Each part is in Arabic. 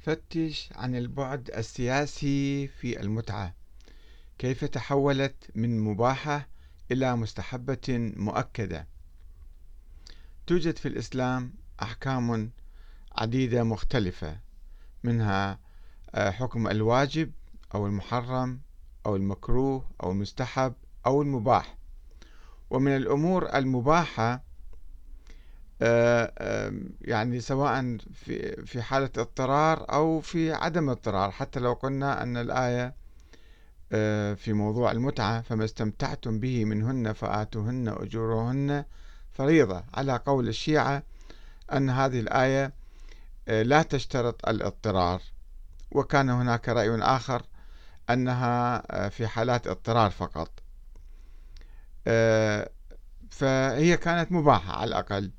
فتش عن البعد السياسي في المتعة. كيف تحولت من مباحة إلى مستحبة مؤكدة؟ توجد في الإسلام أحكام عديدة مختلفة منها آه، حكم الواجب أو المحرم أو المكروه أو المستحب أو المباح. ومن الأمور المباحة يعني سواء في في حالة اضطرار أو في عدم اضطرار حتى لو قلنا أن الآية آه، في موضوع المتعة فما استمتعتم به منهن فآتوهن أجورهن فريضة. على قول الشيعة أن هذه الآية آه، لا تشترط الاضطرار. وكان هناك رأي آخر أنها في حالات اضطرار فقط. فهي كانت مباحة على الأقل.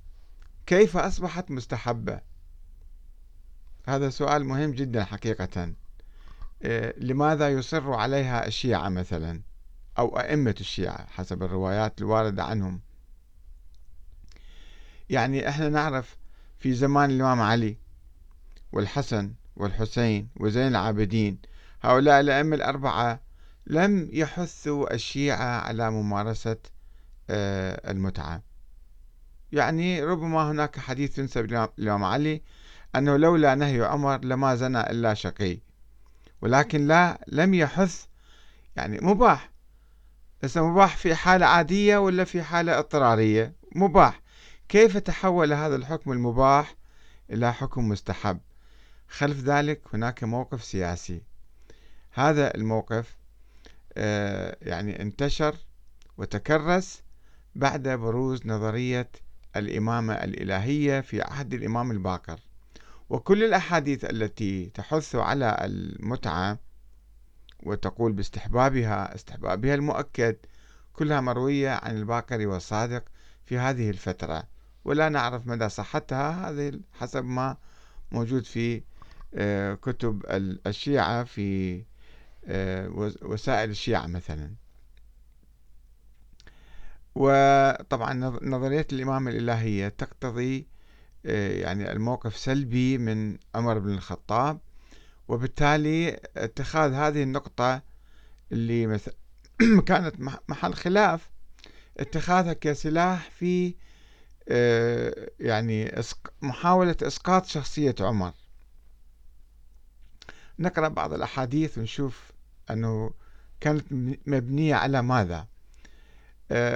كيف أصبحت مستحبة؟ هذا سؤال مهم جدا حقيقة. إيه، لماذا يصر عليها الشيعة مثلا؟ أو أئمة الشيعة حسب الروايات الواردة عنهم. يعني إحنا نعرف في زمان الإمام علي والحسن والحسين وزين العابدين هؤلاء الأئمة الأربعة لم يحثوا الشيعة على ممارسة آه، المتعة. يعني ربما هناك حديث ينسب للإمام علي أنه لولا نهي عمر لما زنى إلا شقي. ولكن لا لم يحث يعني مباح. بس مباح في حالة عادية ولا في حالة اضطرارية. مباح. كيف تحول هذا الحكم المباح إلى حكم مستحب؟ خلف ذلك هناك موقف سياسي. هذا الموقف آه، يعني انتشر وتكرس بعد بروز نظرية الإمامة الإلهية في عهد الإمام الباقر. وكل الأحاديث التي تحث على المتعة وتقول باستحبابها استحبابها المؤكد كلها مروية عن الباقر والصادق في هذه الفترة. ولا نعرف مدى صحتها هذه حسب ما موجود في آه، كتب الشيعة في آه، وسائل الشيعة مثلا. وطبعا نظرية الإمامة الإلهية تقتضي آه، يعني الموقف سلبي من عمر بن الخطاب وبالتالي اتخاذ هذه النقطة اللي كانت محل خلاف اتخاذها كسلاح في آه، يعني محاولة إسقاط شخصية عمر. نقرأ بعض الأحاديث ونشوف أنه كانت مبنية على ماذا؟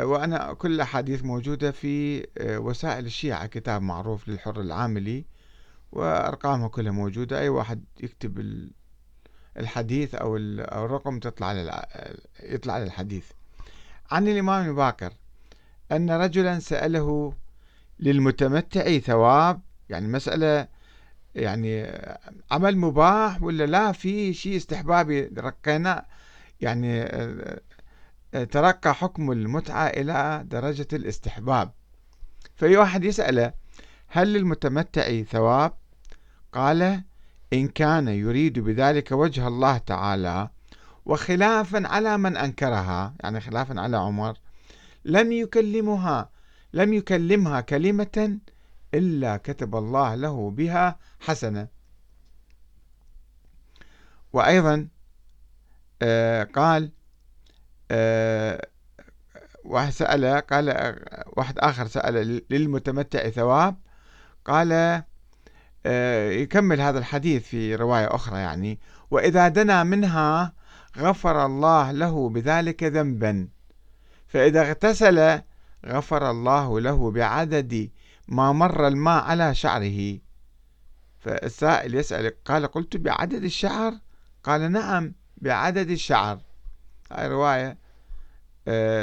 وأنا كل الأحاديث موجودة في آه، وسائل الشيعة كتاب معروف للحر العاملي وأرقامها كلها موجودة. أي واحد يكتب الحديث أو الرقم تطلع يطلع الحديث عن الإمام الباقر أن رجلا سأله للمتمتع ثواب يعني مسألة يعني عمل مباح ولا لا في شيء استحبابي رقينا يعني آه، ترقى حكم المتعة إلى درجة الاستحباب. فأي واحد يسأله هل للمتمتع ثواب؟ قال إن كان يريد بذلك وجه الله تعالى وخلافا على من أنكرها يعني خلافا على عمر لم يكلمها لم يكلمها كلمة إلا كتب الله له بها حسنة. وأيضا آه، قال واحد سأل قال واحد آخر سأل للمتمتع ثواب قال آه، يكمل هذا الحديث في رواية أخرى يعني وإذا دنا منها غفر الله له بذلك ذنبا فإذا اغتسل غفر الله له بعدد ما مر الماء على شعره. فالسائل يسأل قال قلت بعدد الشعر؟ قال نعم بعدد الشعر. هاي رواية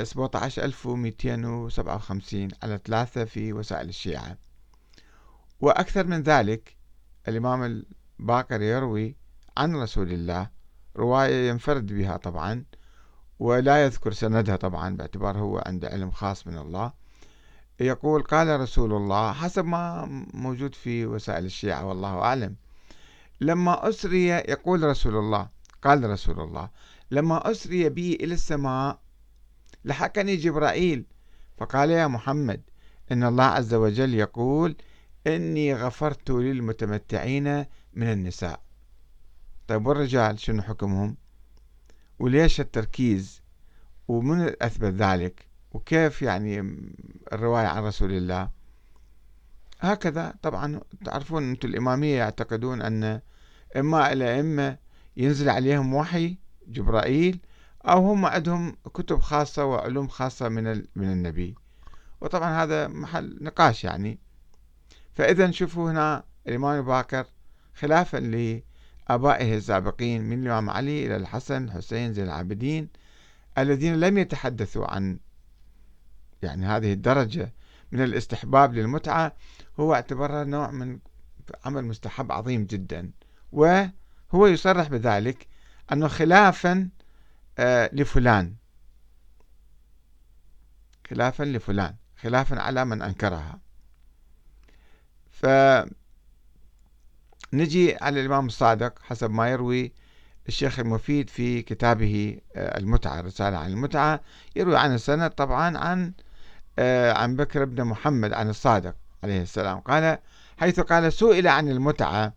17257 آه، على ثلاثة في وسائل الشيعة. وأكثر من ذلك الإمام الباقر يروي عن رسول الله رواية ينفرد بها طبعا ولا يذكر سندها طبعا باعتبار هو عنده علم خاص من الله. يقول قال رسول الله حسب ما موجود في وسائل الشيعة والله أعلم. لما أسري يقول رسول الله قال رسول الله لما أسري بي إلى السماء لحقني جبرائيل. فقال يا محمد إن الله عز وجل يقول إني غفرت للمتمتعين من النساء. طيب والرجال شنو حكمهم؟ وليش التركيز؟ ومن أثبت ذلك؟ وكيف يعني الرواية عن رسول الله؟ هكذا. طبعا تعرفون أنتم الإمامية يعتقدون أن إما الأئمة ينزل عليهم وحي جبرائيل أو هم عندهم كتب خاصة وعلوم خاصة من من النبي. وطبعا هذا محل نقاش يعني. فإذا شوفوا هنا الإمام الباكر خلافا لآبائه السابقين من الإمام علي إلى الحسن حسين زين العابدين الذين لم يتحدثوا عن يعني هذه الدرجة من الاستحباب للمتعة. هو اعتبرها نوع من عمل مستحب عظيم جدا. وهو يصرح بذلك أنه خلافا آه، لفلان. خلافا لفلان. خلافا على من أنكرها. فنجي على الإمام الصادق حسب ما يروي الشيخ المفيد في كتابه آه، المتعة رسالة عن المتعة. يروي عن السند طبعا عن آه، عن بكر بن محمد عن الصادق عليه السلام. قال حيث قال سئل عن المتعة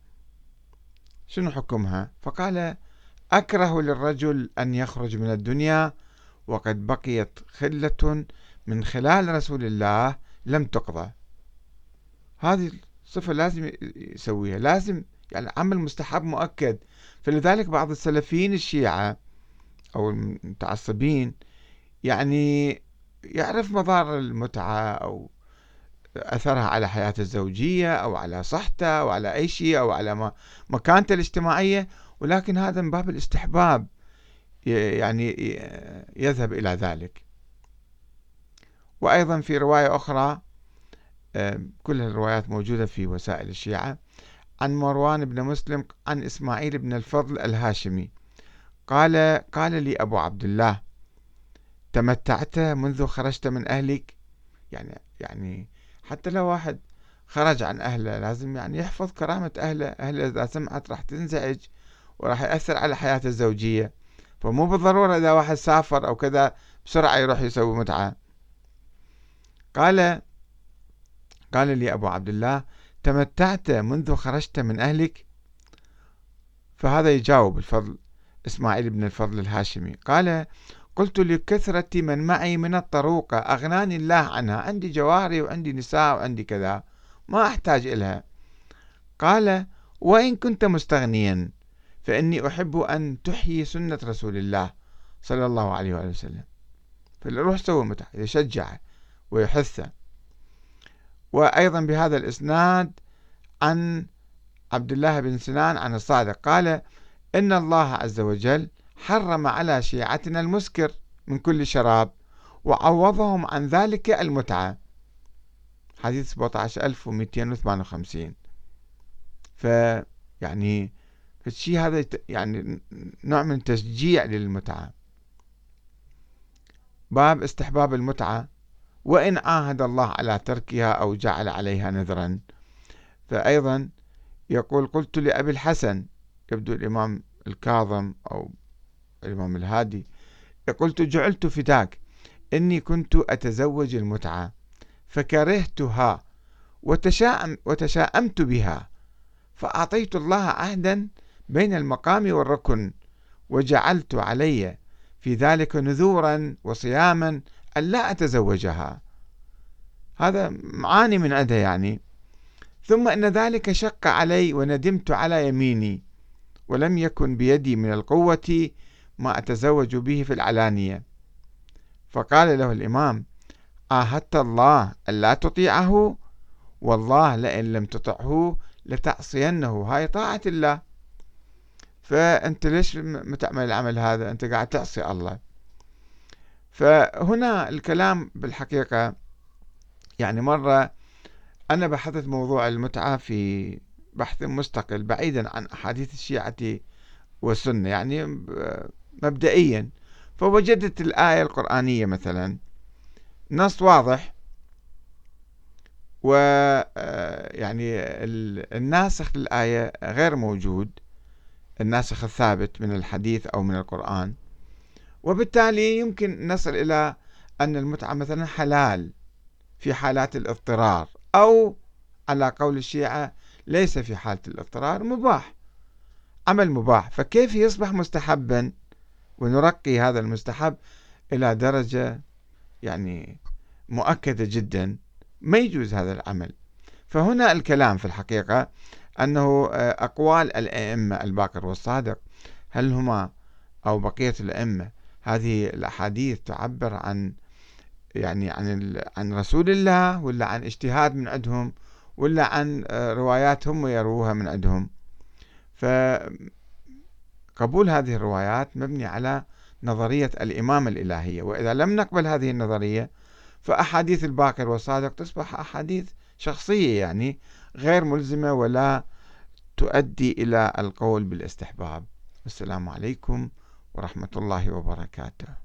شنو حكمها؟ فقال أكره للرجل أن يخرج من الدنيا وقد بقيت خلة من خلال رسول الله لم تقضى. هذه الصفة لازم يسويها لازم يعني عمل مستحب مؤكد. فلذلك بعض السلفيين الشيعة أو المتعصبين يعني يعرف مضار المتعة أو أثرها على حياته الزوجية أو على صحته أو على أي شيء أو على مكانته الاجتماعية. ولكن هذا من باب الاستحباب يعني يذهب إلى ذلك. وأيضا في رواية أخرى كل الروايات موجودة في وسائل الشيعة عن مروان بن مسلم عن إسماعيل بن الفضل الهاشمي. قال قال لي أبو عبد الله تمتعت منذ خرجت من أهلك؟ يعني يعني حتى لو واحد خرج عن أهله لازم يعني يحفظ كرامة أهله أهله إذا سمعت راح تنزعج. وراح يأثر على حياته الزوجية. فمو بالضرورة إذا واحد سافر أو كذا بسرعة يروح يسوي متعة. قال قال لي أبو عبد الله تمتعت منذ خرجت من أهلك؟ فهذا يجاوب الفضل إسماعيل بن الفضل الهاشمي. قال قلت لكثرة من معي من الطروقة أغناني الله عنها عندي جواري وعندي نساء وعندي كذا ما أحتاج إلها. قال وإن كنت مستغنيا. فإني أحب أن تحيي سنة رسول الله صلى الله عليه وآله وسلم. فالروح سوى متعة يشجعه ويحثه وأيضا بهذا الإسناد عن عبد الله بن سنان عن الصادق قال إن الله عز وجل حرم على شيعتنا المسكر من كل شراب وعوضهم عن ذلك المتعة. حديث 17258 فيعني الشيء هذا يعني نوع من تشجيع للمتعة. باب استحباب المتعة. وإن عاهد الله على تركها أو جعل عليها نذرا. فأيضا يقول قلت لأبي الحسن يبدو الإمام الكاظم أو الإمام الهادي قلت جعلت فداك إني كنت أتزوج المتعة فكرهتها وتشاءم وتشاءمت بها فأعطيت الله عهدا بين المقام والركن وجعلت علي في ذلك نذورا وصياما ألا أتزوجها. هذا معاني من عندها يعني. ثم إن ذلك شق علي وندمت على يميني ولم يكن بيدي من القوة ما أتزوج به في العلانية. فقال له الإمام عاهدت الله ألا تطيعه والله لئن لم تطعه لتعصينه. هاي طاعة الله. فأنت ليش متعمل العمل هذا؟ أنت قاعد تعصي الله. فهنا الكلام بالحقيقة يعني مرة أنا بحثت موضوع المتعة في بحث مستقل بعيدا عن أحاديث الشيعة والسنة يعني مبدئيا. فوجدت الآية القرآنية مثلا نص واضح. و آه، الناسخ للآية غير موجود. الناسخ الثابت من الحديث أو من القرآن. وبالتالي يمكن نصل إلى أن المتعة مثلا حلال في حالات الاضطرار أو على قول الشيعة ليس في حالة الاضطرار مباح عمل مباح. فكيف يصبح مستحبا ونرقي هذا المستحب إلى درجة يعني مؤكدة جدا؟ ما يجوز هذا العمل. فهنا الكلام في الحقيقة. أنه آه، أقوال الأئمة الباقر والصادق هل هما أو بقية الأئمة هذه الأحاديث تعبر عن يعني عن عن رسول الله ولا عن اجتهاد من عندهم ولا عن آه، روايات هم يروها من عندهم؟ فقبول هذه الروايات مبني على نظرية الإمامة الإلهية وإذا لم نقبل هذه النظرية فأحاديث الباقر والصادق تصبح أحاديث شخصية يعني غير ملزمة ولا تؤدي إلى القول بالاستحباب. السلام عليكم ورحمة الله وبركاته.